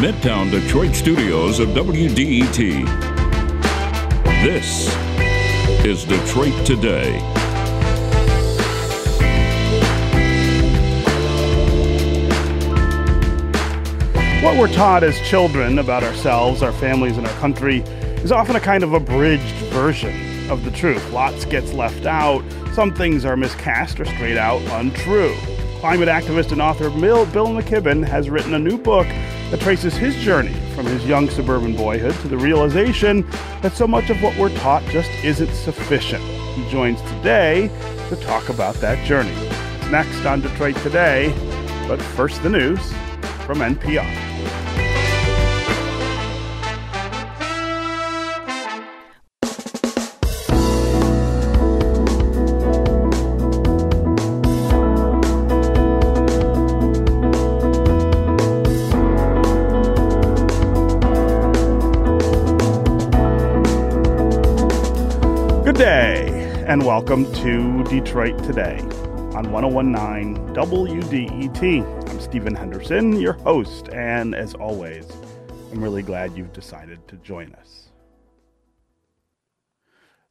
Midtown Detroit studios of WDET. This is Detroit Today. What we're taught as children about ourselves, our families, and our country is often a kind of abridged version of the truth. Lots gets left out, some things are miscast or straight out untrue. Climate activist and author Bill, McKibben has written a new book that traces his journey from his young suburban boyhood to the realization that so much of what we're taught just isn't sufficient. He joins today to talk about that journey. It's next on Detroit Today, but first the news from NPR. And welcome to Detroit Today on 1019 WDET. I'm Stephen Henderson, your host, and as always, I'm really glad you've decided to join us.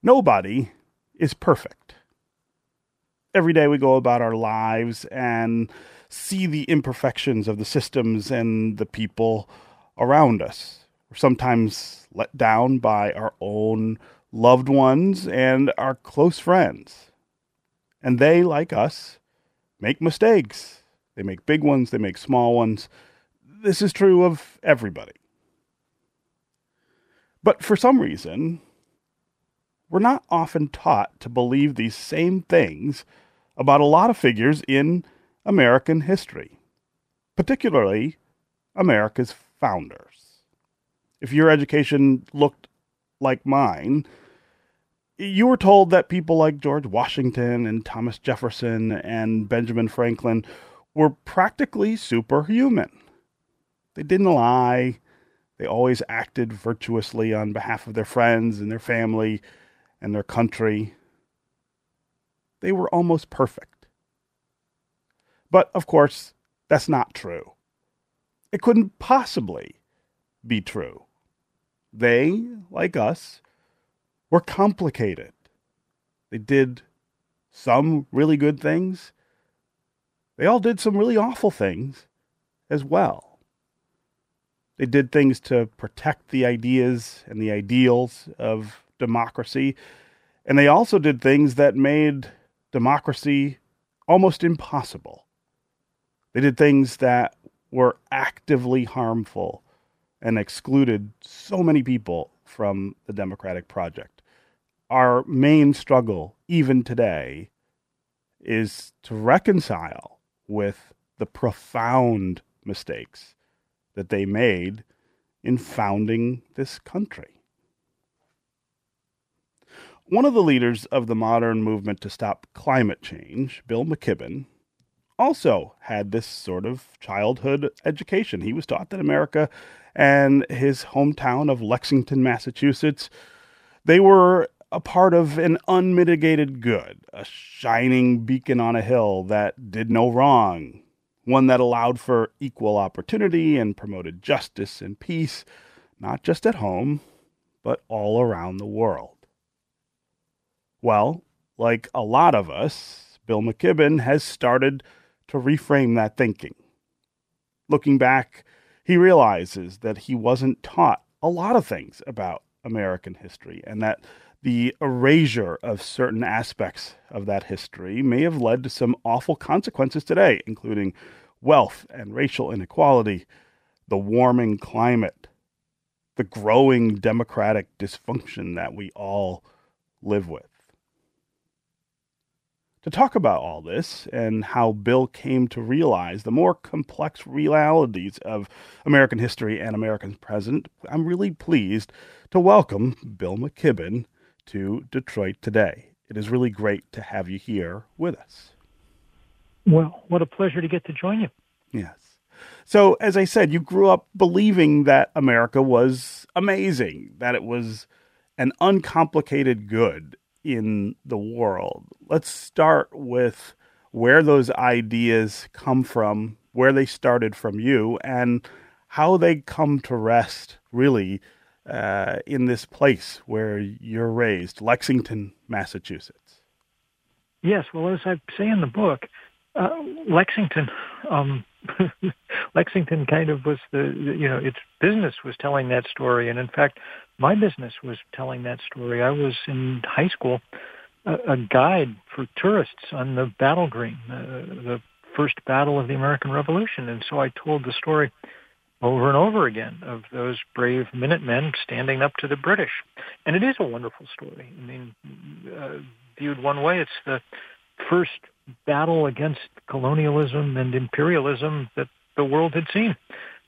Nobody is perfect. Every day we go about our lives and see the imperfections of the systems and the people around us. We're sometimes let down by our own loved ones, and our close friends. And they, like us, make mistakes. They make big ones, they make small ones. This is true of everybody. But for some reason, we're not often taught to believe these same things about a lot of figures in American history, particularly America's founders. If your education looked like mine, you were told that people like George Washington and Thomas Jefferson and Benjamin Franklin were practically superhuman. They didn't lie. They always acted virtuously on behalf of their friends and their family and their country. They were almost perfect. But of course, that's not true. It couldn't possibly be true. They, like us, were complicated. They did some really good things. They all did some really awful things as well. They did things to protect the ideas and the ideals of democracy. And they also did things that made democracy almost impossible. They did things that were actively harmful and excluded so many people from the democratic project. Our main struggle, even today, is to reconcile with the profound mistakes that they made in founding this country. One of the leaders of the modern movement to stop climate change, Bill McKibben, also had this sort of childhood education. He was taught that America and his hometown of Lexington, Massachusetts, they were a part of an unmitigated good, a shining beacon on a hill that did no wrong, one that allowed for equal opportunity and promoted justice and peace, not just at home, but all around the world. Well, like a lot of us, Bill McKibben has started to reframe that thinking. Looking back, he realizes that he wasn't taught a lot of things about American history and that the erasure of certain aspects of that history may have led to some awful consequences today, including wealth and racial inequality, the warming climate, the growing democratic dysfunction that we all live with. To talk about all this and how Bill came to realize the more complex realities of American history and American present, I'm really pleased to welcome Bill McKibben to Detroit today. It is really great to have you here with us. Well, what a pleasure to get to join you. Yes. So, as I said, you grew up believing that America was amazing, that it was an uncomplicated good in the world. Let's start with where those ideas come from, where they started from you, and how they come to rest really uh, in this place where you're raised, Lexington, Massachusetts. Yes, well, as I say in the book, uh, Lexington, um, Lexington kind of was the, you know, its business was telling that story. And in fact, my business was telling that story. I was in high school, a, a guide for tourists on the battle green, uh, the first battle of the American Revolution. And so I told the story over and over again of those brave Minutemen standing up to the British. And it is a wonderful story. I mean, uh, viewed one way, it's the first battle against colonialism and imperialism that the world had seen.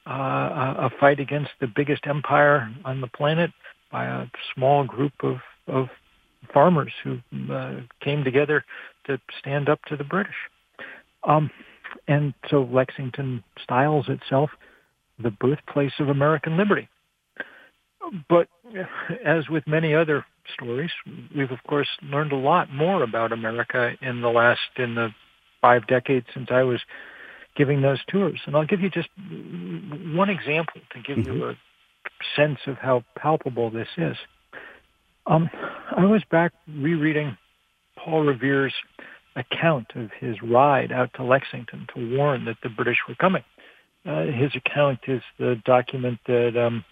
Uh, a fight against the biggest empire on the planet by a small group of, of farmers who uh, came together to stand up to the British. Um, and so Lexington styles itself the birthplace of American liberty. But as with many other stories. We've of course learned a lot more about America in the last in the five decades since I was giving those tours. And I'll give you just one example to give mm-hmm. you a sense of how palpable this is. Um, I was back rereading Paul Revere's account of his ride out to Lexington to warn that the British were coming. Uh, his account is the document that um,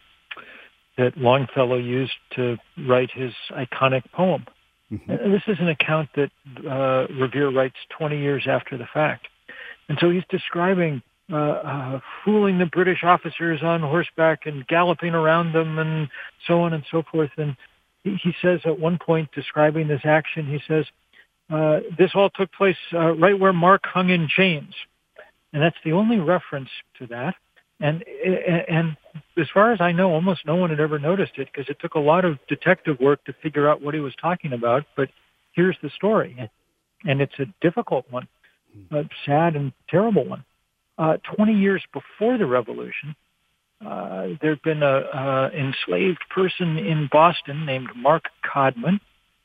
that Longfellow used to write his iconic poem. Mm-hmm. This is an account that uh, Revere writes 20 years after the fact. And so he's describing uh, uh, fooling the British officers on horseback and galloping around them and so on and so forth. And he, he says at one point, describing this action, he says, uh, this all took place uh, right where Mark hung in chains. And that's the only reference to that. And and as far as I know, almost no one had ever noticed it because it took a lot of detective work to figure out what he was talking about. But here's the story, and it's a difficult one, a sad and terrible one. Uh, 20 years before the revolution, uh, there'd been a, a enslaved person in Boston named Mark Codman.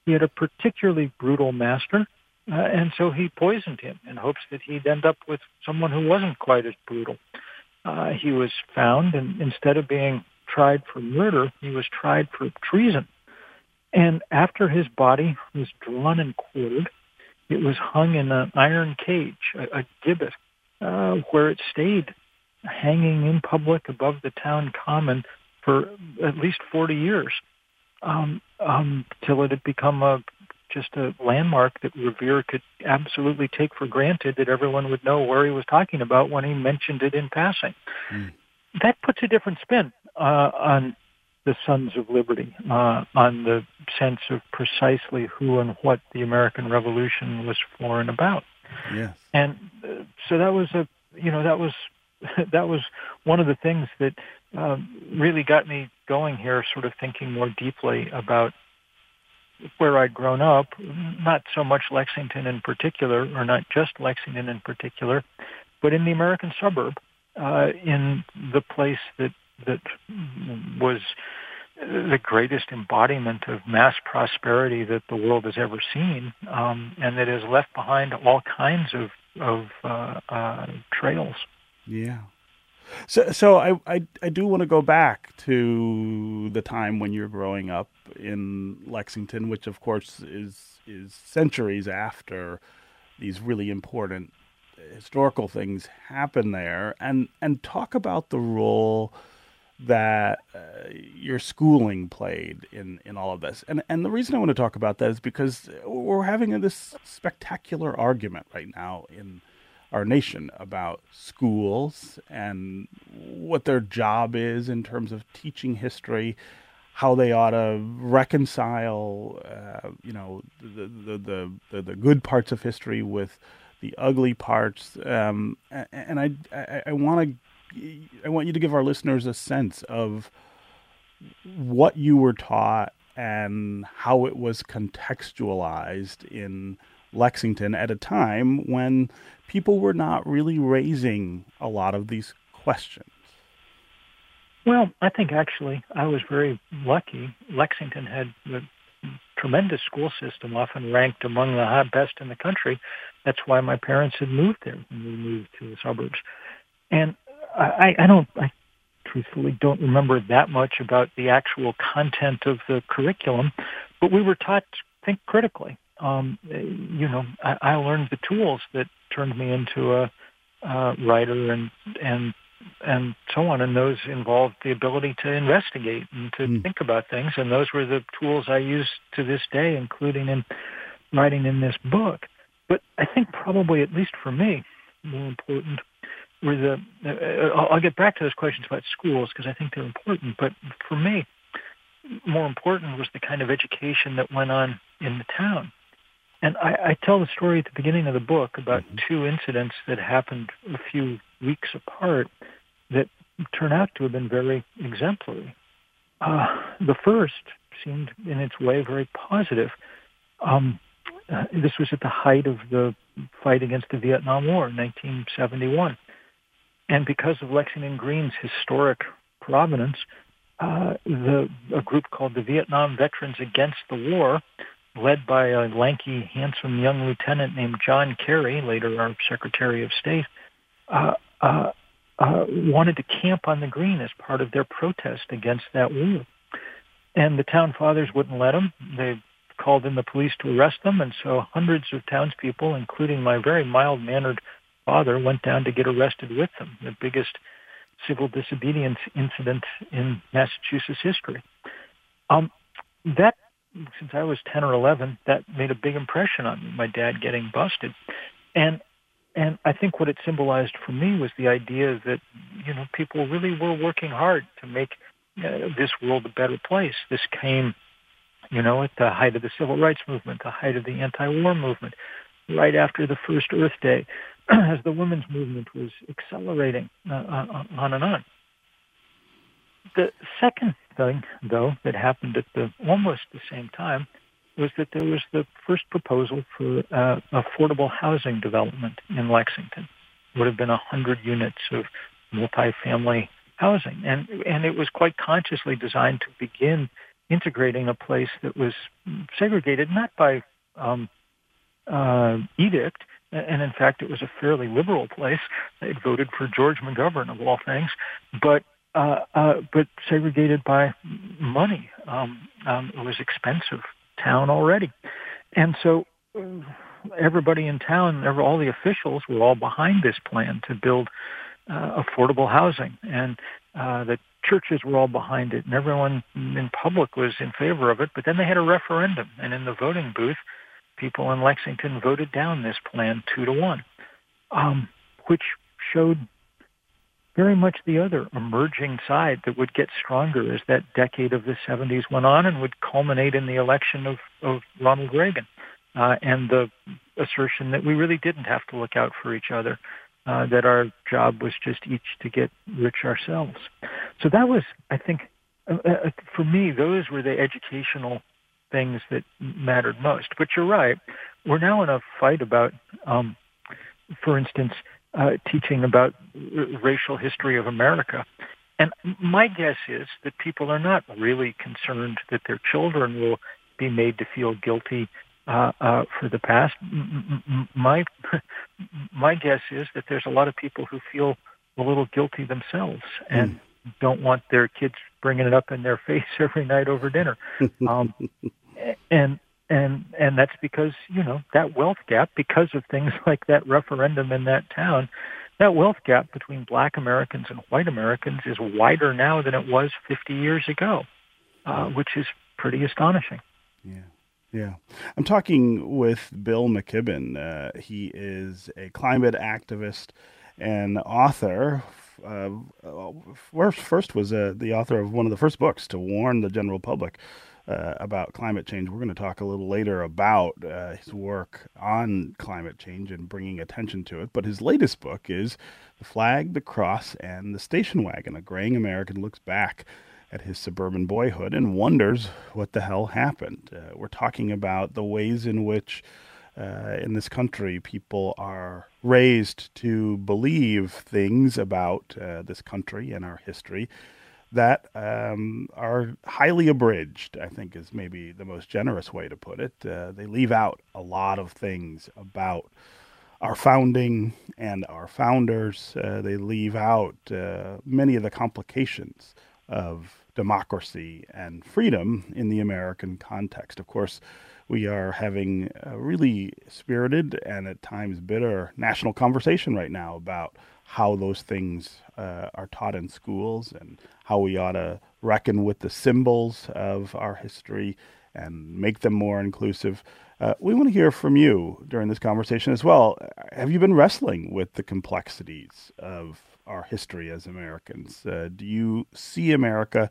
He had a particularly brutal master, uh, and so he poisoned him in hopes that he'd end up with someone who wasn't quite as brutal uh, he was found, and instead of being tried for murder, he was tried for treason. And after his body was drawn and quartered, it was hung in an iron cage, a, a gibbet, uh, where it stayed hanging in public above the town common for at least 40 years, um, um, till it had become a just a landmark that Revere could absolutely take for granted that everyone would know where he was talking about when he mentioned it in passing. Mm. That puts a different spin uh, on the Sons of Liberty, uh, on the sense of precisely who and what the American Revolution was for and about. Yes. And so that was a, you know, that was that was one of the things that uh, really got me going here, sort of thinking more deeply about where I'd grown up, not so much Lexington in particular, or not just Lexington in particular, but in the American suburb, uh, in the place that that was the greatest embodiment of mass prosperity that the world has ever seen, um, and that has left behind all kinds of of uh, uh, trails. Yeah. So, so I, I, I do want to go back to the time when you're growing up in Lexington, which of course is is centuries after these really important historical things happen there, and and talk about the role that uh, your schooling played in, in all of this. And and the reason I want to talk about that is because we're having this spectacular argument right now in our nation about schools and what their job is in terms of teaching history, how they ought to reconcile, uh, you know, the, the, the, the, the good parts of history with the ugly parts. Um, and I, I, I want to, I want you to give our listeners a sense of what you were taught and how it was contextualized in Lexington at a time when people were not really raising a lot of these questions. Well, I think actually I was very lucky. Lexington had a tremendous school system, often ranked among the best in the country. That's why my parents had moved there when we moved to the suburbs. And I, I don't, I truthfully don't remember that much about the actual content of the curriculum, but we were taught to think critically. Um, you know, I, I learned the tools that turned me into a, a writer and and and so on. And those involved the ability to investigate and to mm. think about things. And those were the tools I use to this day, including in writing in this book. But I think probably, at least for me, more important were the. Uh, I'll get back to those questions about schools because I think they're important. But for me, more important was the kind of education that went on in the town. And I, I tell the story at the beginning of the book about mm-hmm. two incidents that happened a few weeks apart that turn out to have been very exemplary. Uh, the first seemed in its way very positive. Um, uh, this was at the height of the fight against the Vietnam War in 1971. And because of Lexington Green's historic provenance, uh, the, a group called the Vietnam Veterans Against the War led by a lanky, handsome young lieutenant named John Kerry, later our Secretary of State, uh, uh, uh, wanted to camp on the green as part of their protest against that war. And the town fathers wouldn't let them. They called in the police to arrest them, and so hundreds of townspeople, including my very mild-mannered father, went down to get arrested with them, the biggest civil disobedience incident in Massachusetts history. Um, that since I was 10 or 11, that made a big impression on me, my dad getting busted. And and I think what it symbolized for me was the idea that, you know, people really were working hard to make uh, this world a better place. This came, you know, at the height of the civil rights movement, the height of the anti-war movement, right after the first Earth Day, as the women's movement was accelerating uh, uh on and on. The second thing, though, that happened at the almost the same time was that there was the first proposal for uh, affordable housing development in Lexington. It would have been 100 units of multifamily housing. And, and it was quite consciously designed to begin integrating a place that was segregated not by um, uh, edict, and in fact it was a fairly liberal place. They voted for George McGovern of all things, but uh, uh, but segregated by money. Um, um, it was expensive town already, and so uh, everybody in town, all the officials were all behind this plan to build uh, affordable housing, and uh, the churches were all behind it, and everyone in public was in favor of it. But then they had a referendum, and in the voting booth, people in Lexington voted down this plan two to one, um, which showed very much the other emerging side that would get stronger as that decade of the 70s went on and would culminate in the election of, of Ronald Reagan uh, and the assertion that we really didn't have to look out for each other, uh, that our job was just each to get rich ourselves. So that was, I think, uh, uh for me, those were the educational things that mattered most. But you're right. We're now in a fight about, um, for instance, uh, teaching about r- racial history of America. And my guess is that people are not really concerned that their children will be made to feel guilty uh, uh, for the past. My my guess is that there's a lot of people who feel a little guilty themselves and mm. don't want their kids bringing it up in their face every night over dinner. Um, and and and that's because you know that wealth gap because of things like that referendum in that town that wealth gap between black americans and white americans is wider now than it was 50 years ago uh, which is pretty astonishing. Yeah. Yeah. I'm talking with bill mckibben. Uh, he is a climate activist and author uh, first was uh, the author of one of the first books to warn the general public uh, about climate change. We're going to talk a little later about uh, his work on climate change and bringing attention to it. But his latest book is The Flag, the Cross, and the Station Wagon. A graying American looks back at his suburban boyhood and wonders what the hell happened. Uh, we're talking about the ways in which. Uh, in this country, people are raised to believe things about uh, this country and our history that um, are highly abridged, I think is maybe the most generous way to put it. Uh, they leave out a lot of things about our founding and our founders. Uh, they leave out uh, many of the complications of democracy and freedom in the American context. Of course, we are having a really spirited and at times bitter national conversation right now about how those things uh, are taught in schools and how we ought to reckon with the symbols of our history and make them more inclusive. Uh, we want to hear from you during this conversation as well. Have you been wrestling with the complexities of our history as Americans? Uh, do you see America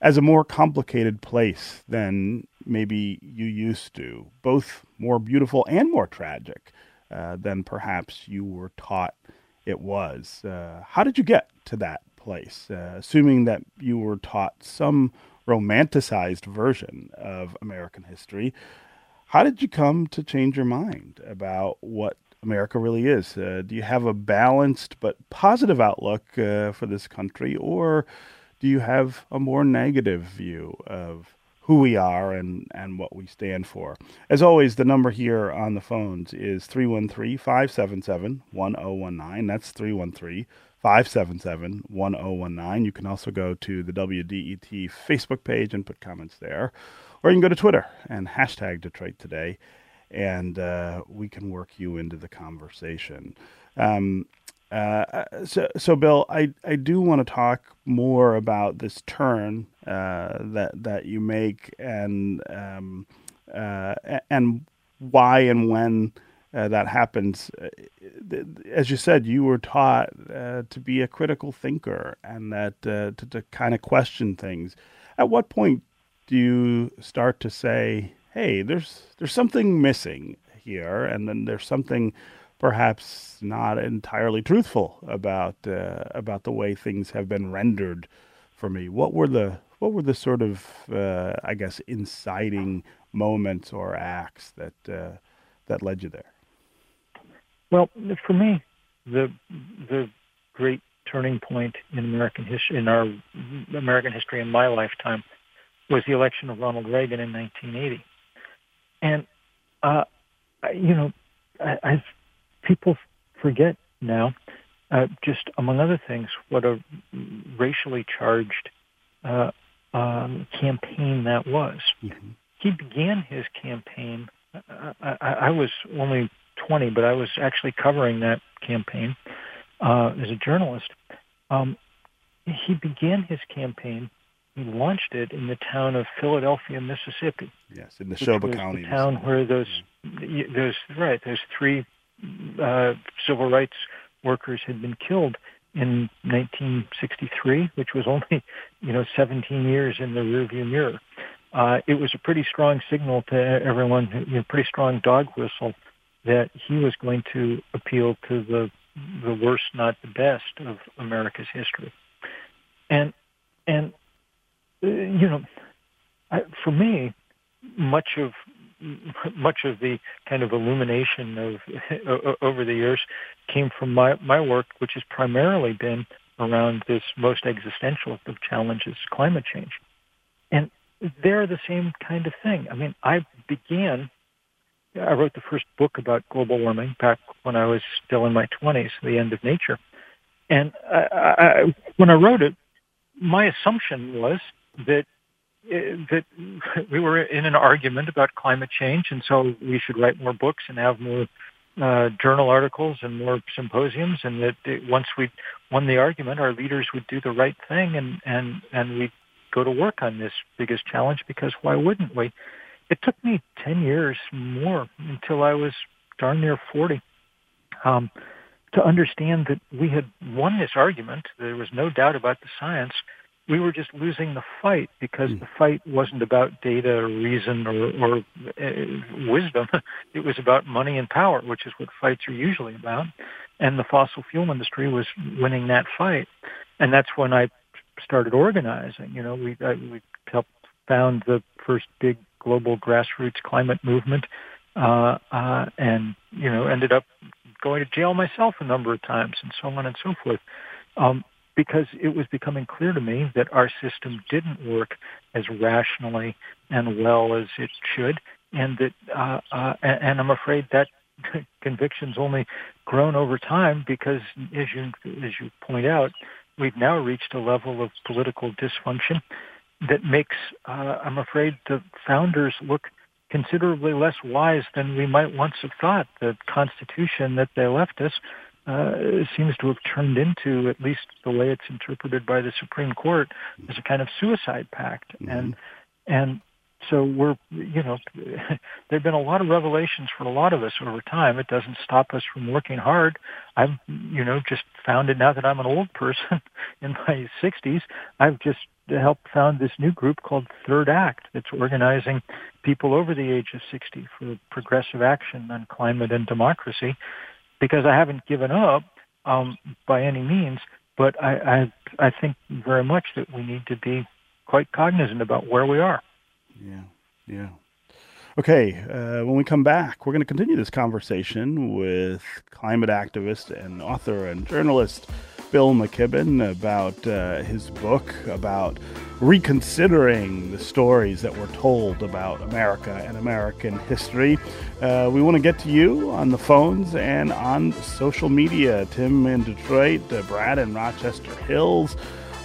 as a more complicated place than maybe you used to, both more beautiful and more tragic uh, than perhaps you were taught it was? Uh, how did you get to that place, uh, assuming that you were taught some romanticized version of American history? How did you come to change your mind about what America really is? Uh, do you have a balanced but positive outlook uh, for this country, or do you have a more negative view of who we are and, and what we stand for? As always, the number here on the phones is 313 577 1019. That's 313 577 1019. You can also go to the WDET Facebook page and put comments there. Or you can go to Twitter and hashtag Detroit Today, and uh, we can work you into the conversation. Um, uh, so, so Bill, I, I do want to talk more about this turn uh, that that you make and um, uh, and why and when uh, that happens. Uh, as you said, you were taught to be a critical thinker and that to, to kind of question things. At what point do you start to say, "Hey, there's there's something missing here," and then there's something perhaps not entirely truthful about uh, about the way things have been rendered for me. What were the what were the sort of uh, I guess inciting moments or acts that uh, that led you there? Well, for me, the the great turning point in American history in our American history in my lifetime was the election of Ronald Reagan in 1980. And, uh, you know, I, I've, people forget now, uh, just among other things, what a racially charged uh, um, campaign that was. Mm-hmm. He began his campaign. I, I, I was only 20, but I was actually covering that campaign uh, as a journalist. Um, he began his campaign he launched it in the town of Philadelphia, Mississippi. Yes, in Neshoba County. The town where those those right those three uh, civil rights workers had been killed in 1963, which was only you know 17 years in the rearview mirror. Uh, it was a pretty strong signal to everyone, you know, pretty strong dog whistle that he was going to appeal to the the worst, not the best, of America's history. And and uh, you know, I, for me, much of much of the kind of illumination of over the years came from my my work, which has primarily been around this most existential of challenges, climate change, and they're the same kind of thing. I mean, I began. I wrote the first book about global warming back when I was still in my 20s, The End of Nature. And I, I, when I wrote it, my assumption was that that we were in an argument about climate change, and so we should write more books and have more uh, journal articles and more symposiums, and that once we won the argument, our leaders would do the right thing, and and and we'd go to work on this biggest challenge because why wouldn't we? It took me ten years more until I was darn near forty. Um, to understand that we had won this argument, there was no doubt about the science, we were just losing the fight because mm. the fight wasn't about data or reason or, or uh, wisdom. It was about money and power, which is what fights are usually about. And the fossil fuel industry was winning that fight. And that's when I started organizing. You know, we, I, we helped found the first big global grassroots climate movement uh, uh, and, you know, ended up going to jail myself a number of times and so on and so forth. Um, because it was becoming clear to me that our system didn't work as rationally and well as it should, and that uh, uh, and I'm afraid that convictions only grown over time because, as you as you point out, we've now reached a level of political dysfunction that makes, uh, I'm afraid, the founders look considerably less wise than we might once have thought. The Constitution that they left us uh, seems to have turned into, at least the way it's interpreted by the Supreme Court, as a kind of suicide pact. Mm-hmm. And and so we're, you know, there have been a lot of revelations for a lot of us over time. It doesn't stop us from working hard. I've, you know, just found it now that I'm an old person in my 60s. I've just helped found this new group called Third Act that's organizing people over the age of 60 for progressive action on climate and democracy because I haven't given up um, by any means, but I, I, I think very much that we need to be quite cognizant about where we are. Yeah, yeah. Okay, uh, when we come back, we're going to continue this conversation with climate activist and author and journalist Bill McKibben about uh, his book about reconsidering the stories that were told about America and American history. Uh, we want to get to you on the phones and on social media. Tim in Detroit, uh, Brad in Rochester Hills.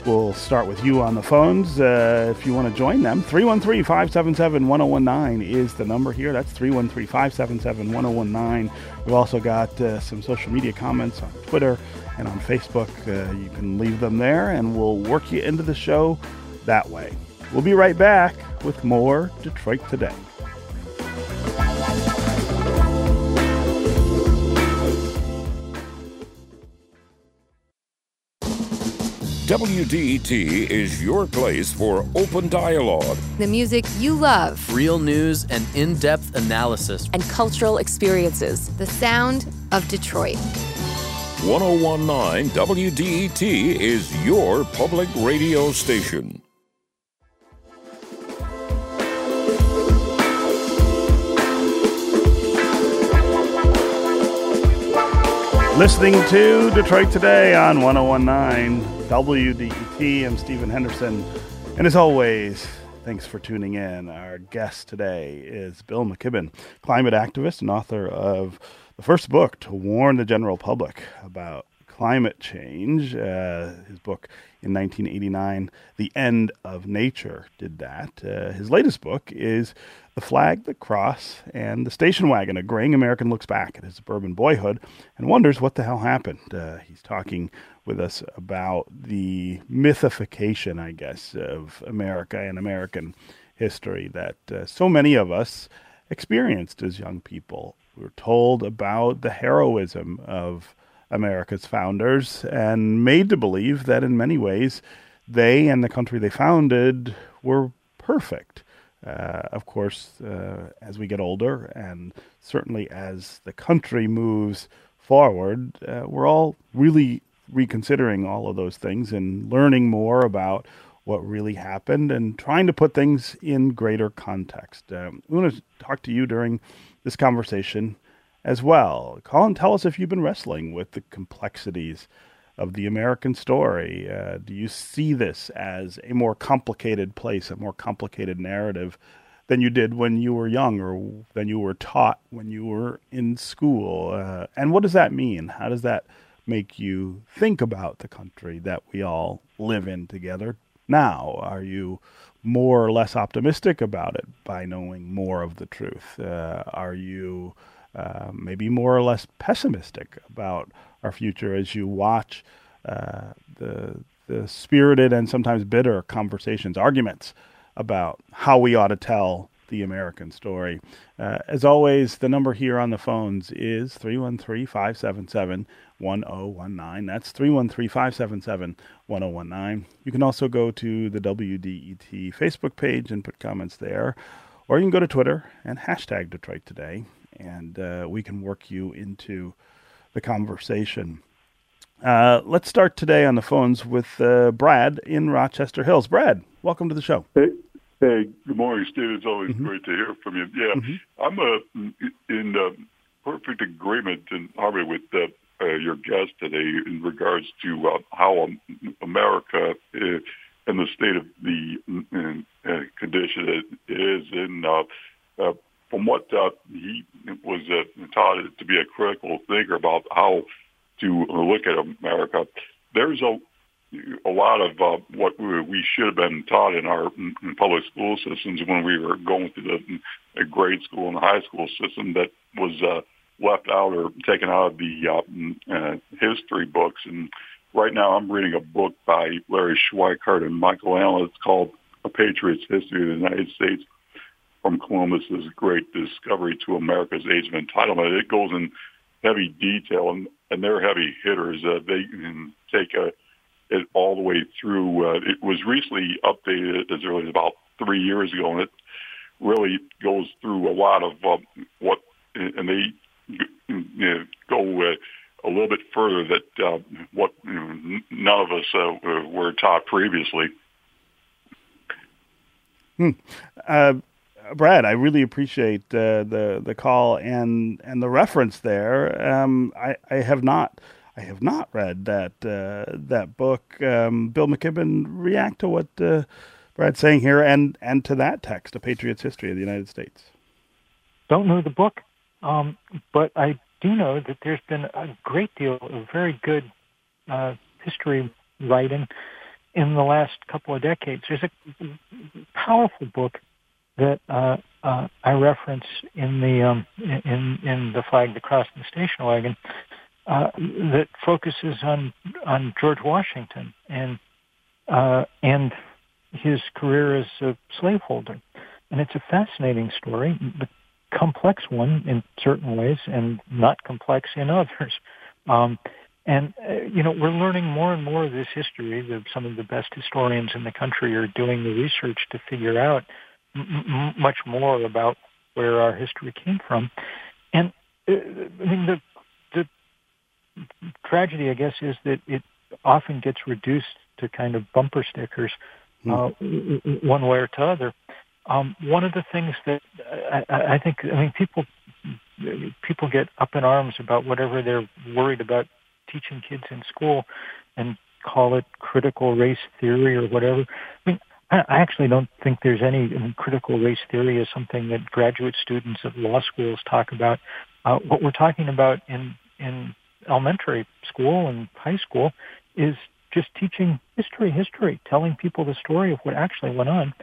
We'll start with you on the phones uh, if you want to join them. 313 577 1019 is the number here. That's 313 577 1019. We've also got uh, some social media comments on Twitter and on Facebook. Uh, you can leave them there and we'll work you into the show that way. We'll be right back with more Detroit Today. WDET is your place for open dialogue. The music you love. Real news and in depth analysis. And cultural experiences. The sound of Detroit. 1019 WDET is your public radio station. Listening to Detroit Today on 1019 WDET. I'm Stephen Henderson. And as always, thanks for tuning in. Our guest today is Bill McKibben, climate activist and author of the first book to warn the general public about climate change. Uh, his book in 1989, The End of Nature, did that. Uh, his latest book is The Flag, the Cross, and the Station Wagon. A graying American looks back at his suburban boyhood and wonders what the hell happened. Uh, he's talking with us about the mythification, I guess, of America and American history that uh, so many of us experienced as young people. We were told about the heroism of America's founders and made to believe that in many ways they and the country they founded were perfect. Uh, of course, uh, as we get older, and certainly as the country moves forward, uh, we're all really reconsidering all of those things and learning more about what really happened and trying to put things in greater context. Um, we want to talk to you during this conversation as well. And tell us if you've been wrestling with the complexities of the American story. Uh, do you see this as a more complicated place, a more complicated narrative than you did when you were young or than you were taught when you were in school? Uh, and what does that mean? How does that make you think about the country that we all live in together now? Are you more or less optimistic about it by knowing more of the truth? Uh, are you uh, maybe more or less pessimistic about our future as you watch uh, the the spirited and sometimes bitter conversations, arguments about how we ought to tell the American story. Uh, as always, the number here on the phones is 313 577 1019. That's 313 577 1019. You can also go to the WDET Facebook page and put comments there, or you can go to Twitter and hashtag Detroit Today and uh, we can work you into the conversation. Uh, let's start today on the phones with uh, Brad in Rochester Hills. Brad, welcome to the show. Hey, hey good morning, Steve. It's always mm-hmm. great to hear from you. Yeah, mm-hmm. I'm uh, in uh, perfect agreement and harmony with uh, your guest today in regards to how America and the state of the condition it is in from what uh, he was uh, taught to be a critical thinker about how to look at America, there's a a lot of uh, what we should have been taught in our in public school systems when we were going through the, grade school and the high school system that was uh, left out or taken out of the uh, uh, history books. And right now, I'm reading a book by Larry Schweikart and Michael Allen. It's called "A Patriot's History of the United States." From Columbus's great discovery to America's Age of Entitlement, it goes in heavy detail, and, and they're heavy hitters. Uh, they can take a it all the way through. Uh, it was recently updated as early as about three years ago, and it really goes through a lot of uh, what, and they you know, go uh, a little bit further that uh, what you know, none of us uh, were taught previously. Hmm. Uh, Brad, I really appreciate uh, the the call and and the reference there. Um, I I have not I have not read that uh, that book. Um, Bill McKibben, react to what uh, Brad's saying here, and and to that text, "A Patriot's History of the United States." Don't know the book, um, but I do know that there's been a great deal of very good uh, history writing in the last couple of decades. There's a powerful book that uh, uh, I reference in the um, in in the flag, the cross, and the station wagon uh, that focuses on on George Washington and uh, and his career as a slaveholder, and it's a fascinating story, but complex one in certain ways, and not complex in others. Um, and uh, you know, we're learning more and more of this history. That some of the best historians in the country are doing the research to figure out m- much more about where our history came from. And uh, I mean, the tragedy, I guess, is that it often gets reduced to kind of bumper stickers, hmm. uh, one way or to other. Um, one of the things that I, I think, I mean, people people get up in arms about whatever they're worried about teaching kids in school, and call it critical race theory or whatever. I mean, I actually don't think there's any critical race theory is something that graduate students at law schools talk about. Uh, what we're talking about in in elementary school and high school is just teaching history, history, telling people the story of what actually went on.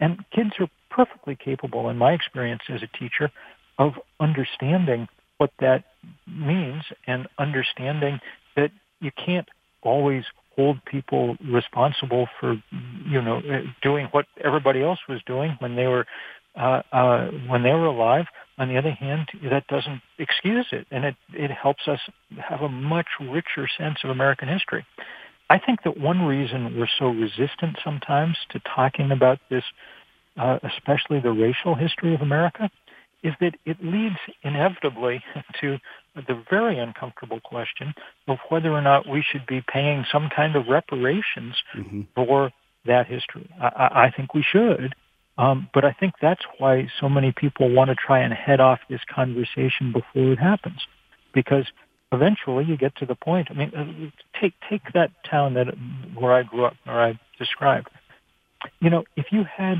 And kids are perfectly capable, in my experience as a teacher, of understanding what that means and understanding that you can't always hold people responsible for, you know, doing what everybody else was doing when they were uh, uh, when they were alive. On the other hand, that doesn't excuse it, and it, it helps us have a much richer sense of American history. I think that one reason we're so resistant sometimes to talking about this, uh, especially the racial history of America, is that it leads inevitably to the very uncomfortable question of whether or not we should be paying some kind of reparations mm-hmm. for that history. I, I think we should, um, but I think that's why so many people want to try and head off this conversation before it happens, because eventually you get to the point. I mean, uh, take take that town that where I grew up, where I described. You know, if you had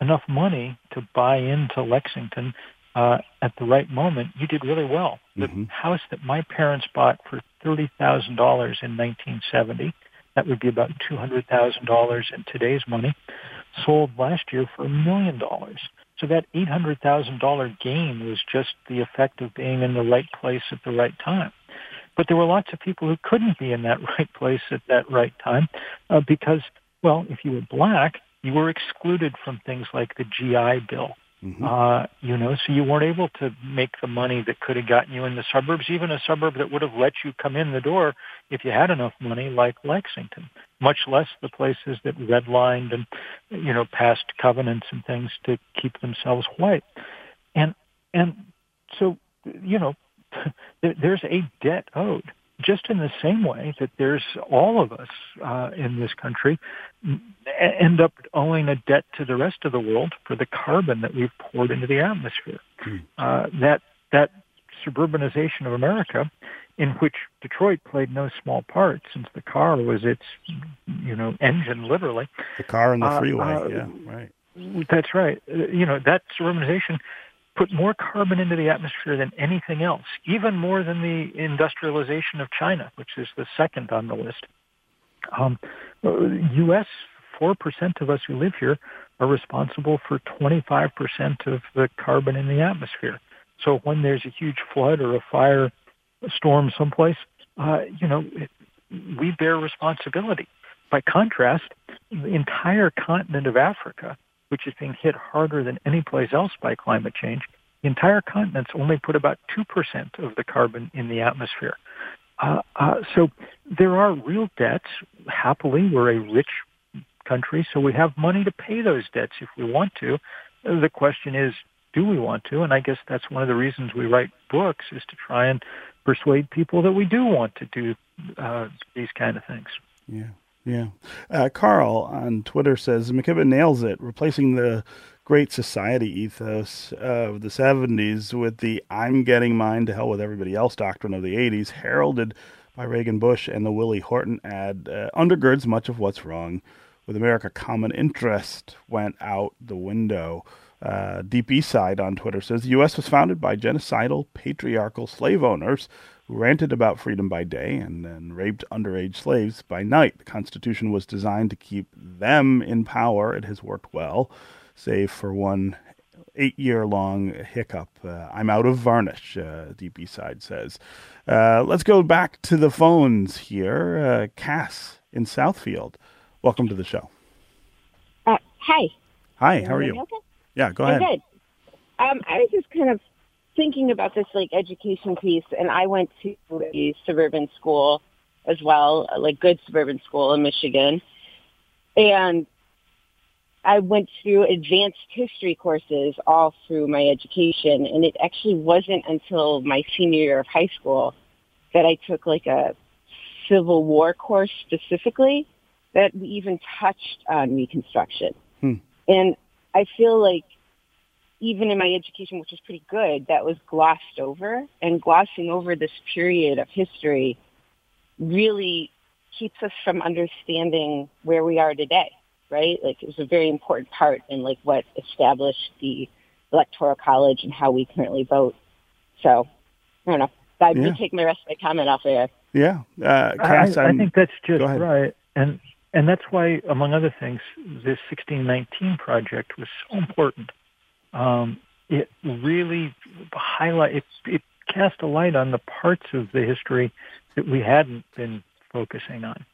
enough money to buy into Lexington uh, at the right moment, you did really well. Mm-hmm. The house that my parents bought for thirty thousand dollars in 1970, that would be about two hundred thousand dollars in today's money sold last year for a million dollars. So that $800,000 gain was just the effect of being in the right place at the right time. But there were lots of people who couldn't be in that right place at that right time uh, because, well, if you were black, you were excluded from things like the GI Bill Mm-hmm. Uh, you know, so you weren't able to make the money that could have gotten you in the suburbs, even a suburb that would have let you come in the door if you had enough money, like Lexington. Much less the places that redlined and, you know, passed covenants and things to keep themselves white. And and so, you know, there's a debt owed just in the same way that there's all of us uh, in this country end up owing a debt to the rest of the world for the carbon that we've poured into the atmosphere. Mm. Uh, that that suburbanization of America, in which Detroit played no small part, since the car was its you know engine, literally. The car and the uh, freeway, uh, yeah, right. That's right. Uh, you know that urbanization put more carbon into the atmosphere than anything else, even more than the industrialization of China, which is the second on the list. Um, U.S. four percent of us who live here are responsible for 25% of the carbon in the atmosphere. So when there's a huge flood or a fire storm someplace, uh, you know, it, we bear responsibility. By contrast, the entire continent of Africa, which is being hit harder than any place else by climate change, the entire continent's only put about 2% of the carbon in the atmosphere. Uh, uh, so there are real debts. Happily, we're a rich country, so we have money to pay those debts if we want to. The question is, do we want to? And I guess that's one of the reasons we write books is to try and persuade people that we do want to do uh, these kind of things. Yeah, yeah. Uh, Carl on Twitter says McKibben nails it, replacing the great society ethos of the 70s with the I'm getting mine to hell with everybody else doctrine of the 80s, heralded by Reagan Bush and the Willie Horton ad, uh, undergirds much of what's wrong with America. Common interest went out the window. Uh, Deep East Side on Twitter says the U.S. was founded by genocidal, patriarchal slave owners ranted about freedom by day and then raped underage slaves by night. The Constitution was designed to keep them in power. It has worked well, save for one eight year long hiccup. Uh, I'm out of varnish, uh, East Side says. Uh, let's go back to the phones here. Uh, Cass in Southfield, welcome to the show. Uh, hi. Hi, how are you? Okay? Yeah, go I'm ahead. good. Um, I was just kind of thinking about this like education piece, and I went to a suburban school as well, like good suburban school in Michigan, and I went through advanced history courses all through my education, and it actually wasn't until my senior year of high school that I took like a Civil War course specifically that we even touched on Reconstruction. Hmm. And I feel like even in my education, which was pretty good, that was glossed over. And glossing over this period of history really keeps us from understanding where we are today, right? Like it was a very important part in like what established the electoral college and how we currently vote. So I don't know. I Yeah. would take my rest of my comment off there. Yeah, uh, I, Cass, I I'm- think that's just right, and and that's why, among other things, this 1619 project was so important. Um, it really highlight it, it cast a light on the parts of the history that we hadn't been focusing on,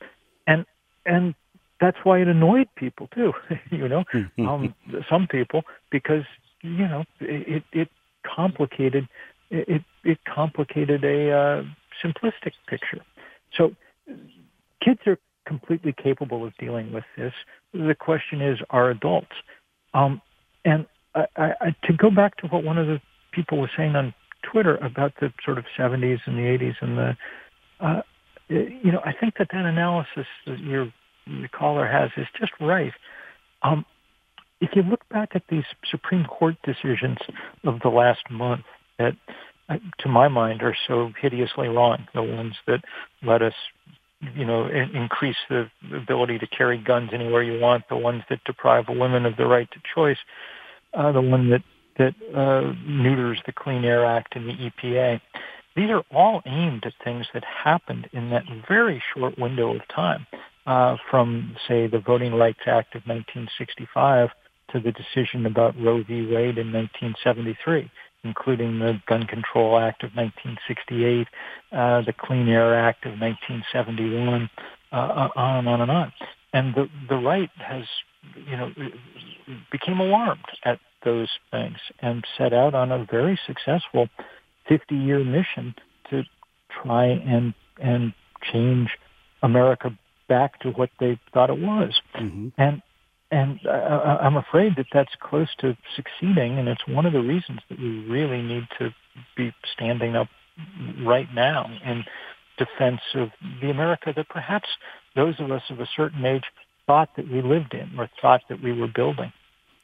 and and that's why it annoyed people too. you know, um, some people because you know it it complicated it it complicated a uh, simplistic picture. So kids are completely capable of dealing with this. The question is, are adults? Um, and I, I, to go back to what one of the people was saying on Twitter about the sort of 70s and the 80s and the, uh, you know, I think that that analysis that your the caller has is just right. Um, if you look back at these Supreme Court decisions of the last month that, uh, to my mind, are so hideously wrong, the ones that let us, you know, in- increase the ability to carry guns anywhere you want, the ones that deprive women of the right to choice, uh, the one that that uh, neuters the Clean Air Act and the EPA. These are all aimed at things that happened in that very short window of time, uh, from say the Voting Rights Act of 1965 to the decision about Roe v. Wade in 1973, including the Gun Control Act of 1968, uh, the Clean Air Act of 1971, uh, uh, on and on and on. And the the right has, you know, became alarmed at those things and set out on a very successful 50-year mission to try and and change America back to what they thought it was. Mhm. And and I- I'm afraid that that's close to succeeding, and it's one of the reasons that we really need to be standing up right now in defense of the America that perhaps those of us of a certain age thought that we lived in or thought that we were building.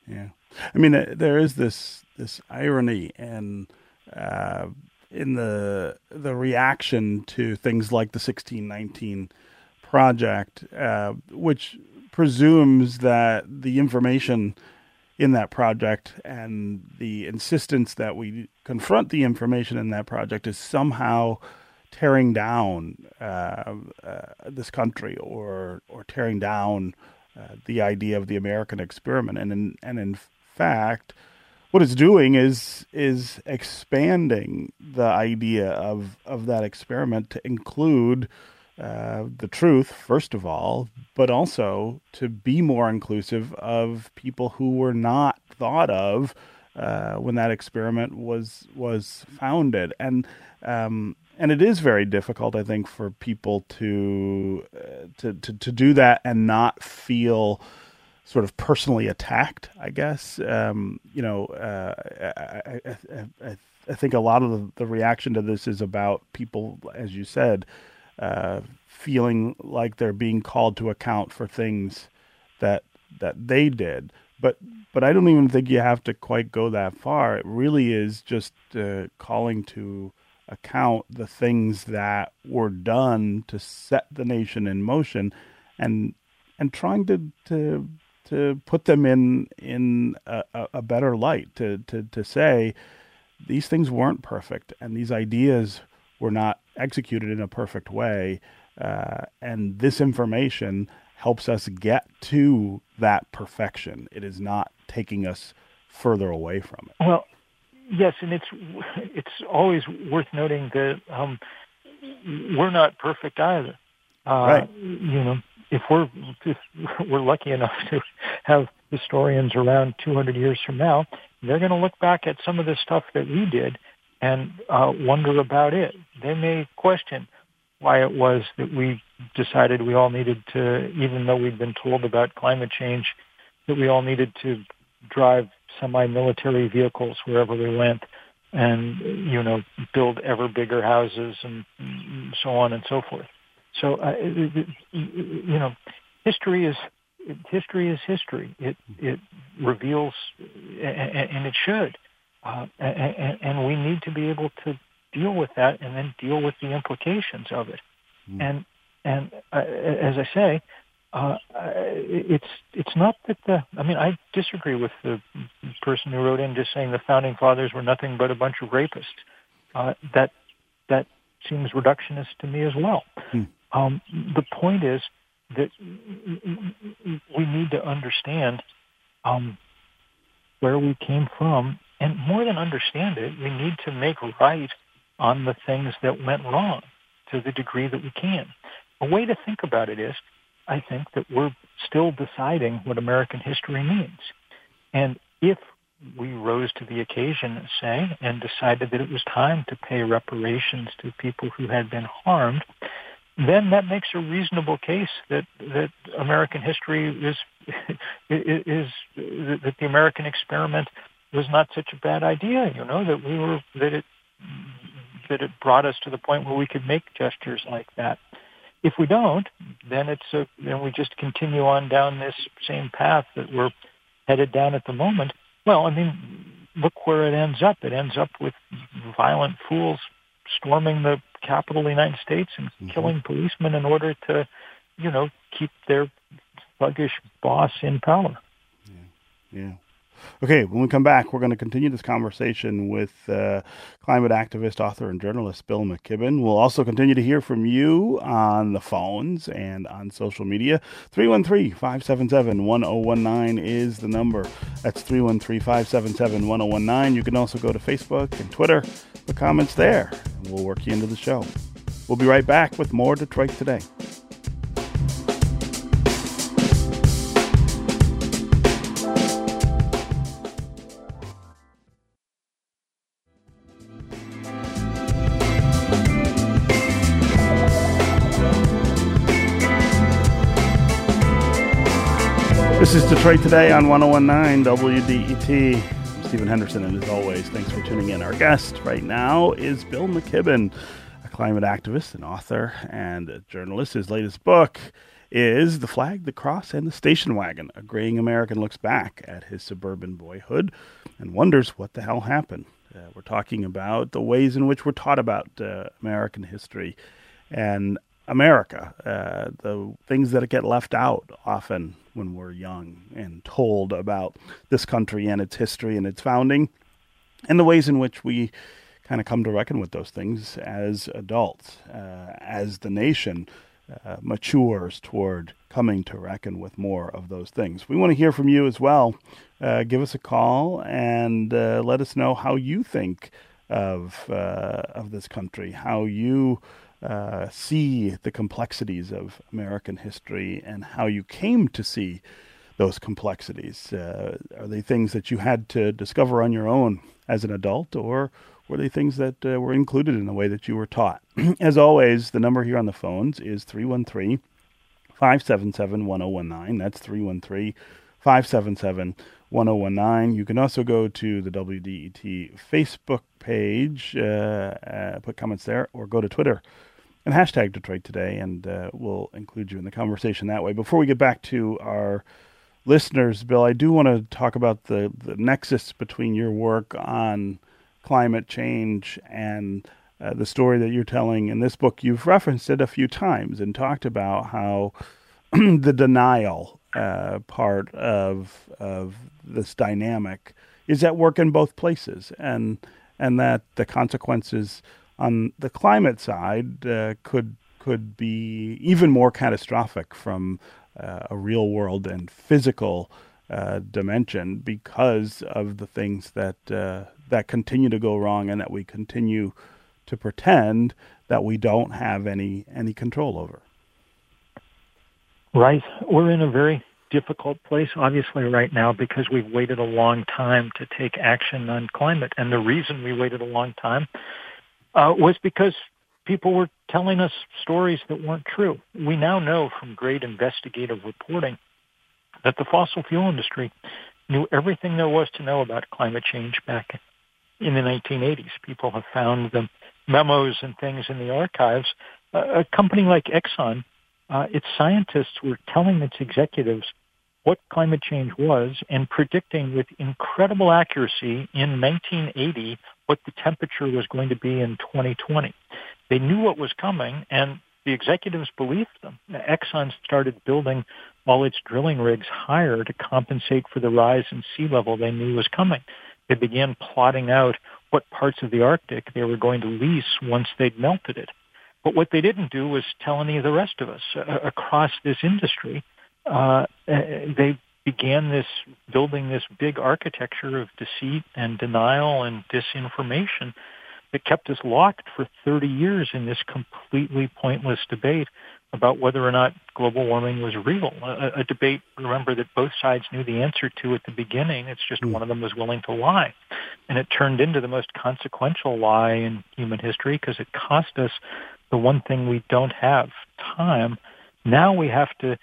Yeah, I mean, there is this this irony and uh, in the the reaction to things like the sixteen nineteen project, uh, which presumes that the information in that project, and the insistence that we confront the information in that project is somehow tearing down uh, uh, this country or or tearing down uh, the idea of the American experiment. And in, and in fact, what it's doing is is expanding the idea of of that experiment to include uh, the truth, first of all, but also to be more inclusive of people who were not thought of uh, when that experiment was was founded, and um, and it is very difficult, I think, for people to uh, to, to to do that and not feel sort of personally attacked. I guess um, you know uh, I, I, I, I, think a lot of the, the reaction to this is about people, as you said uh, feeling like they're being called to account for things that that they did. But but I don't even think you have to quite go that far. It really is just uh, calling to account the things that were done to set the nation in motion, and and trying to to to put them in in a, a better light. To to to say these things weren't perfect, and these ideas were not executed in a perfect way. Uh, and this information helps us get to that perfection. It is not taking us further away from it. Well, yes, and it's it's always worth noting that um, we're not perfect either. Uh, right. You know, if we're if we're lucky enough to have historians around 200 years from now, they're going to look back at some of the stuff that we did and uh, wonder about it. They may question why it was that we decided we all needed to, even though we'd been told about climate change, that we all needed to drive semi-military vehicles wherever we went and, you know, build ever bigger houses and so on and so forth. So, uh, you know, history is history is history. It it reveals, and it should uh, and, and, we need to be able to deal with that and then deal with the implications of it. Mm. And and uh, as I say, uh, it's it's not that the. I mean, I disagree with the person who wrote in just saying the founding fathers were nothing but a bunch of rapists. Uh, that that seems reductionist to me as well. Mm. Um, the point is that we need to understand um, where we came from and more than understand it, we need to make right on the things that went wrong to the degree that we can. A way to think about it is, I think that we're still deciding what American history means. And if we rose to the occasion, say, and decided that it was time to pay reparations to people who had been harmed, then that makes a reasonable case that that American history is is, is that the American experiment was not such a bad idea, you know, that we were that it that it brought us to the point where we could make gestures like that. If we don't, then it's a, then we just continue on down this same path that we're headed down at the moment. Well, I mean, look where it ends up. It ends up with violent fools storming the capital of the United States and mm-hmm. killing policemen in order to, you know, keep their thuggish boss in power. Yeah. yeah. Okay, when we come back, we're going to continue this conversation with uh, climate activist, author, and journalist Bill McKibben. We'll also continue to hear from you on the phones and on social media. 313 577 1019 is the number. That's 313 577 1019. You can also go to Facebook and Twitter, the comments there, and we'll work you into the show. We'll be right back with more Detroit Today. Today on 1019 WDET. I'm Stephen Henderson, and as always, thanks for tuning in. Our guest right now is Bill McKibben, a climate activist, an author, and a journalist. His latest book is The Flag, the Cross, and the Station Wagon. A graying American looks back at his suburban boyhood and wonders what the hell happened. Uh, we're talking about the ways in which we're taught about uh, American history. And America, uh, the things that get left out often when we're young and told about this country and its history and its founding, and the ways in which we kind of come to reckon with those things as adults, uh, as the nation uh, matures toward coming to reckon with more of those things. We want to hear from you as well. Uh, give us a call and uh, let us know how you think of uh, of this country, how you uh, see the complexities of American history, and how you came to see those complexities. Uh, are they things that you had to discover on your own as an adult, or were they things that uh, were included in the way that you were taught? As always, the number here on the phones is 313 577 1019. That's 313 577 1019. You can also go to the WDET Facebook page, uh, uh, put comments there, or go to Twitter and hashtag Detroit Today, and uh, we'll include you in the conversation that way. Before we get back to our listeners, Bill, I do want to talk about the, the nexus between your work on climate change and uh, the story that you're telling in this book. You've referenced it a few times and talked about how the denial uh, part of of this dynamic is at work in both places, and and that the consequences on the climate side uh, could could be even more catastrophic from uh, a real world and physical uh, dimension because of the things that uh, that continue to go wrong and that we continue to pretend that we don't have any any control over. Right, we're in a very difficult place, obviously, right now because we've waited a long time to take action on climate, and the reason we waited a long time uh, was because people were telling us stories that weren't true. We now know from great investigative reporting that the fossil fuel industry knew everything there was to know about climate change back in the 1980s. People have found the memos and things in the archives. Uh, a company like Exxon, uh, its scientists were telling its executives what climate change was and predicting with incredible accuracy in 1980 what the temperature was going to be in 2020. They knew what was coming and the executives believed them. Exxon started building all its drilling rigs higher to compensate for the rise in sea level they knew was coming. They began plotting out what parts of the Arctic they were going to lease once they'd melted it. But what they didn't do was tell any of the rest of us uh, across this industry. Uh, they began this building this big architecture of deceit and denial and disinformation that kept us locked for 30 years in this completely pointless debate about whether or not global warming was real. A, a, debate, remember, that both sides knew the answer to at the beginning. It's just mm. one of them was willing to lie. And it turned into the most consequential lie in human history because it cost us the one thing we don't have, time. Now we have to,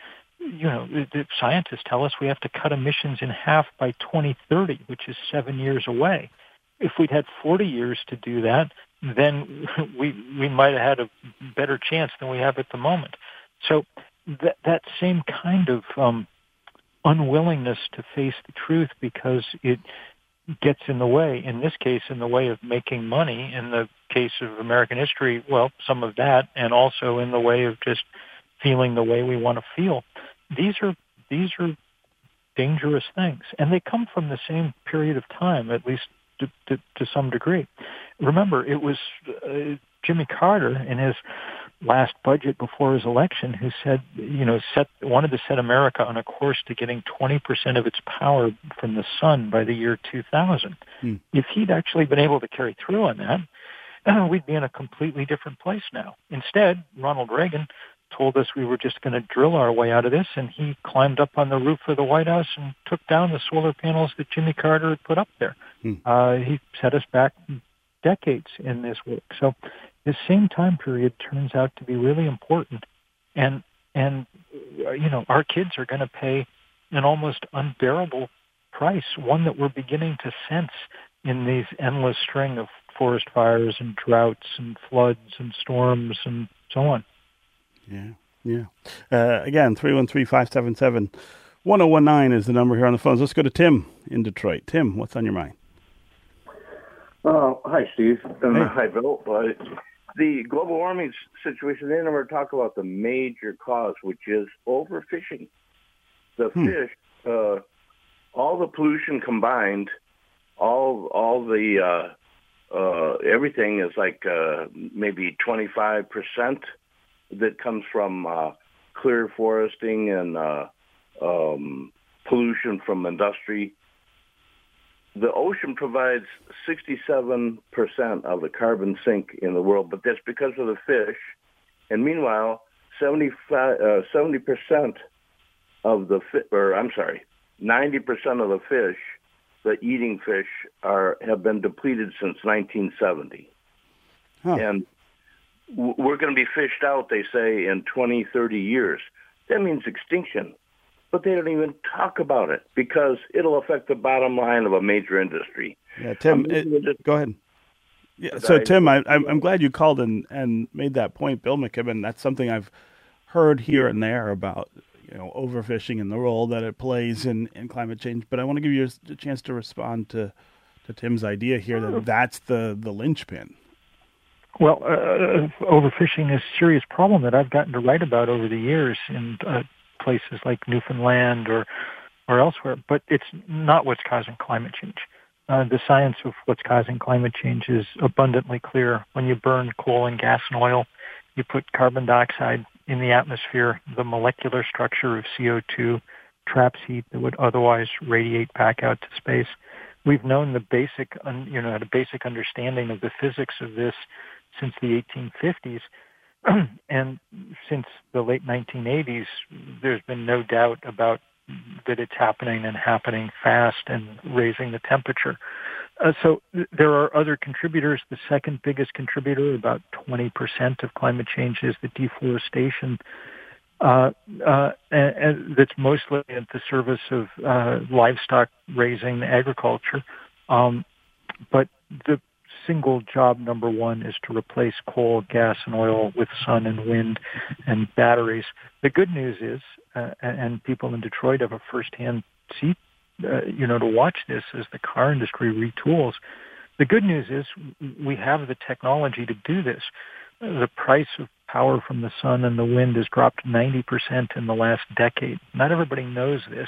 you know, the, the scientists tell us we have to cut emissions in half by 2030, which is seven years away. If we'd had 40 years to do that, then we we might have had a better chance than we have at the moment. So that that same kind of um, unwillingness to face the truth because it gets in the way. In this case, in the way of making money. In the case of American history, well, some of that, and also in the way of just feeling the way we want to feel. These are these are dangerous things, and they come from the same period of time, at least to, to, to some degree. Remember, it was uh, Jimmy Carter in his last budget before his election who said, you know, set wanted to set America on a course to getting 20% of its power from the sun by the year 2000. Hmm. If he'd actually been able to carry through on that, uh, we'd be in a completely different place now. Instead, Ronald Reagan told us we were just going to drill our way out of this, and he climbed up on the roof of the White House and took down the solar panels that Jimmy Carter had put up there. Hmm. Uh, he set us back decades in this work. So this same time period turns out to be really important, and and uh, you know our kids are going to pay an almost unbearable price, one that we're beginning to sense in these endless string of forest fires and droughts and floods and storms and so on. Yeah, yeah. Uh, again, 313 577 1019 is the number here on the phones. Let's go to Tim in Detroit. Tim, what's on your mind? Uh, hi, Steve. And hey. Hi, Bill. Uh, the global warming situation, they never talk about the major cause, which is overfishing. The Hmm. fish, uh, all the pollution combined, all all the uh, uh, everything is like uh, maybe 25 percent that comes from uh, clear foresting and uh, um, pollution from industry. The ocean provides 67% of the carbon sink in the world, but that's because of the fish. And meanwhile, 75, uh, 70% of the fi- or I'm sorry, 90% of the fish, the eating fish, are have been depleted since 1970. Huh. And we're going to be fished out, they say, in 20, 30 years. That means extinction. But they don't even talk about it because it'll affect the bottom line of a major industry. Yeah, Tim, I'm it- looking go ahead. Yeah, so I- Tim, I, I'm, I'm glad you called and, and made that point, Bill McKibben. That's something I've heard here and there about, you know, overfishing and the role that it plays in, in climate change. But I want to give you a, a chance to respond to, to Tim's idea here that that's the, the linchpin. Well, uh, overfishing is a serious problem that I've gotten to write about over the years in uh, places like Newfoundland or or elsewhere. But it's not what's causing climate change. Uh, the science of what's causing climate change is abundantly clear. When you burn coal and gas and oil, you put carbon dioxide in the atmosphere. The molecular structure of CO2 traps heat that would otherwise radiate back out to space. We've known the basic, you know, a basic understanding of the physics of this since the 1850s. and since the late 1980s, there's been no doubt about that it's happening and happening fast and raising the temperature. Uh, so th- there are other contributors. The second biggest contributor, about 20% of climate change, is the deforestation. Uh, uh, and, that's mostly at the service of uh, livestock raising, agriculture. Um, but the single job number one is to replace coal, gas, and oil with sun and wind and batteries. The good news is, uh, and people in Detroit have a firsthand seat, uh, you know, to watch this as the car industry retools. The good news is we have the technology to do this. The price of power from the sun and the wind has dropped 90% in the last decade. Not everybody knows this,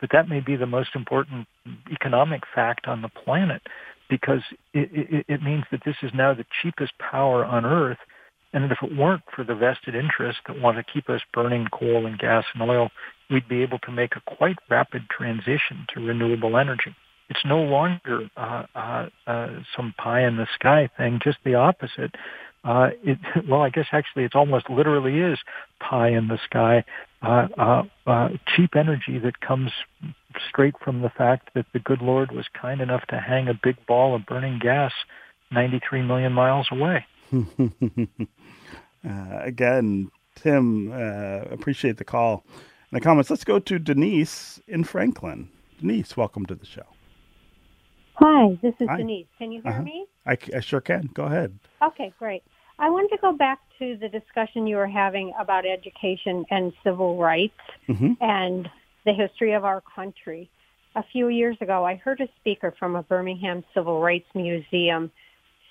but that may be the most important economic fact on the planet because it, it, it means that this is now the cheapest power on Earth. And if it weren't for the vested interests that want to keep us burning coal and gas and oil, we'd be able to make a quite rapid transition to renewable energy. It's no longer uh, uh, uh, some pie in the sky thing, just the opposite. Uh, it, well, I guess actually it's almost literally is pie in the sky, uh, uh, uh, cheap energy that comes straight from the fact that the good Lord was kind enough to hang a big ball of burning gas 93 million miles away. uh, again, Tim, uh, appreciate the call and the comments. Let's go to Denise in Franklin. Denise, welcome to the show. Hi, this is Hi. Denise. Can you hear Uh-huh. me? I sure can. Go ahead. Okay, great. I wanted to go back to the discussion you were having about education and civil rights Mhm. and the history of our country. A few years ago, I heard a speaker from a Birmingham Civil Rights Museum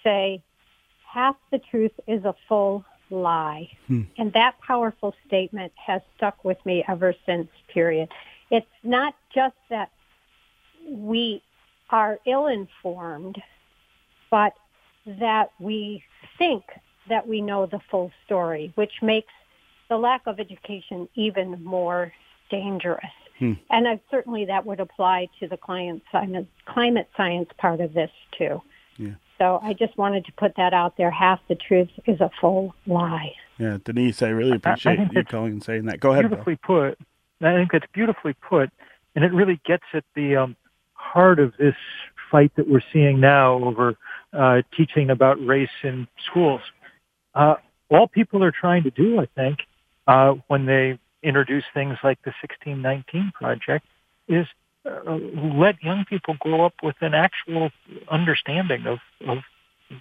say, half the truth is a full lie. Hmm. And that powerful statement has stuck with me ever since, period. It's not just that we are ill-informed, but that we think that we know the full story, which makes the lack of education even more dangerous. Hmm. And I, certainly that would apply to the climate science, climate science part of this too. Yeah. So I just wanted to put that out there. Half the truth is a full lie. Yeah, Denise, I really I appreciate think you that's calling and saying that. Go ahead, Bill. beautifully put. I think that's beautifully put, and it really gets at the um, heart of this fight that we're seeing now over uh, teaching about race in schools. Uh, all people are trying to do, I think, uh, when they introduce things like the 1619 Project, is uh, let young people grow up with an actual understanding of, of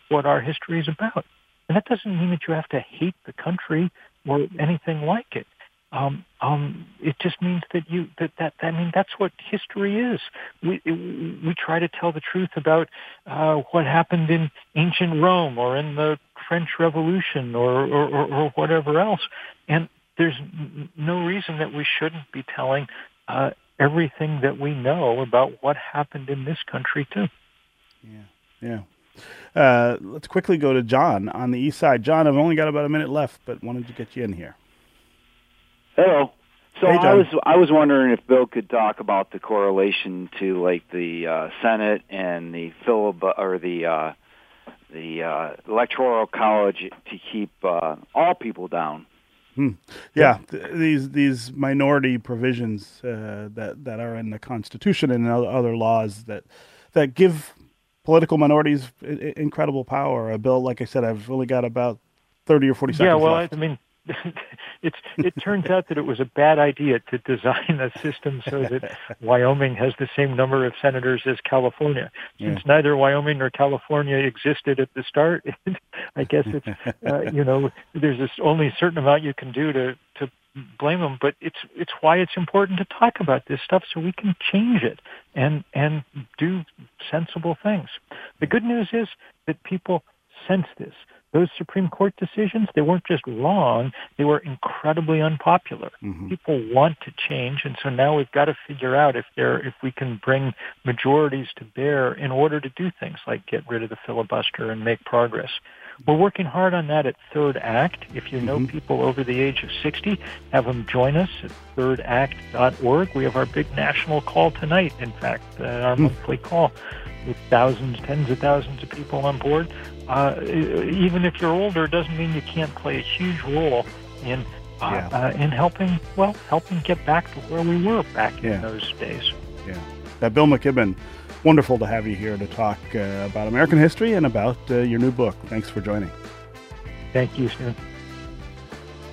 what our history is about. And that doesn't mean that you have to hate the country or anything like it. Um, um, it just means that you that, that I mean that's what history is. We we try to tell the truth about uh, what happened in ancient Rome or in the French Revolution or, or, or, or whatever else. And there's no reason that we shouldn't be telling uh, everything that we know about what happened in this country too. Yeah, yeah. Uh, let's quickly go to John on the east side. John, I've only got about a minute left, but wanted to get you in here. Hello. So Hey, I was I was wondering if Bill could talk about the correlation to like the uh, Senate and the filib or the uh, the uh, electoral college to keep uh, all people down. Hmm. Yeah, th- these these minority provisions uh, that that are in the Constitution and other, other laws that that give political minorities I- I- incredible power. A bill, like I said, I've only got about thirty or forty seconds Yeah, well, left. I mean, it's it turns out that it was a bad idea to design a system so that Wyoming has the same number of senators as California. Since Yeah. neither Wyoming nor California existed at the start, I guess it's uh, you know there's this only a certain amount you can do to to blame them. But it's it's why it's important to talk about this stuff so we can change it and and do sensible things. The good news is that people sense this those Supreme Court decisions, they weren't just wrong, they were incredibly unpopular. Mm-hmm. People want to change, and so now we've got to figure out if there if we can bring majorities to bear in order to do things like get rid of the filibuster and make progress. We're working hard on that at Third Act. If you know mm-hmm. people over the age of 60, have them join us at thirdact.org. We have our big national call tonight, in fact, uh, our hmm. monthly call with thousands, tens of thousands of people on board. Uh, even if you're older, doesn't mean you can't play a huge role in uh, Yeah. uh, in helping, well, helping get back to where we were back Yeah. in those days. Yeah. Uh, Bill McKibben, wonderful to have you here to talk uh, about American history and about uh, your new book. Thanks for joining. Thank you, Stu.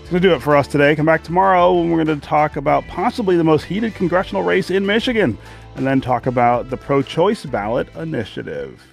It's going to do it for us today. Come back tomorrow when we're going to talk about possibly the most heated congressional race in Michigan and then talk about the pro choice ballot initiative.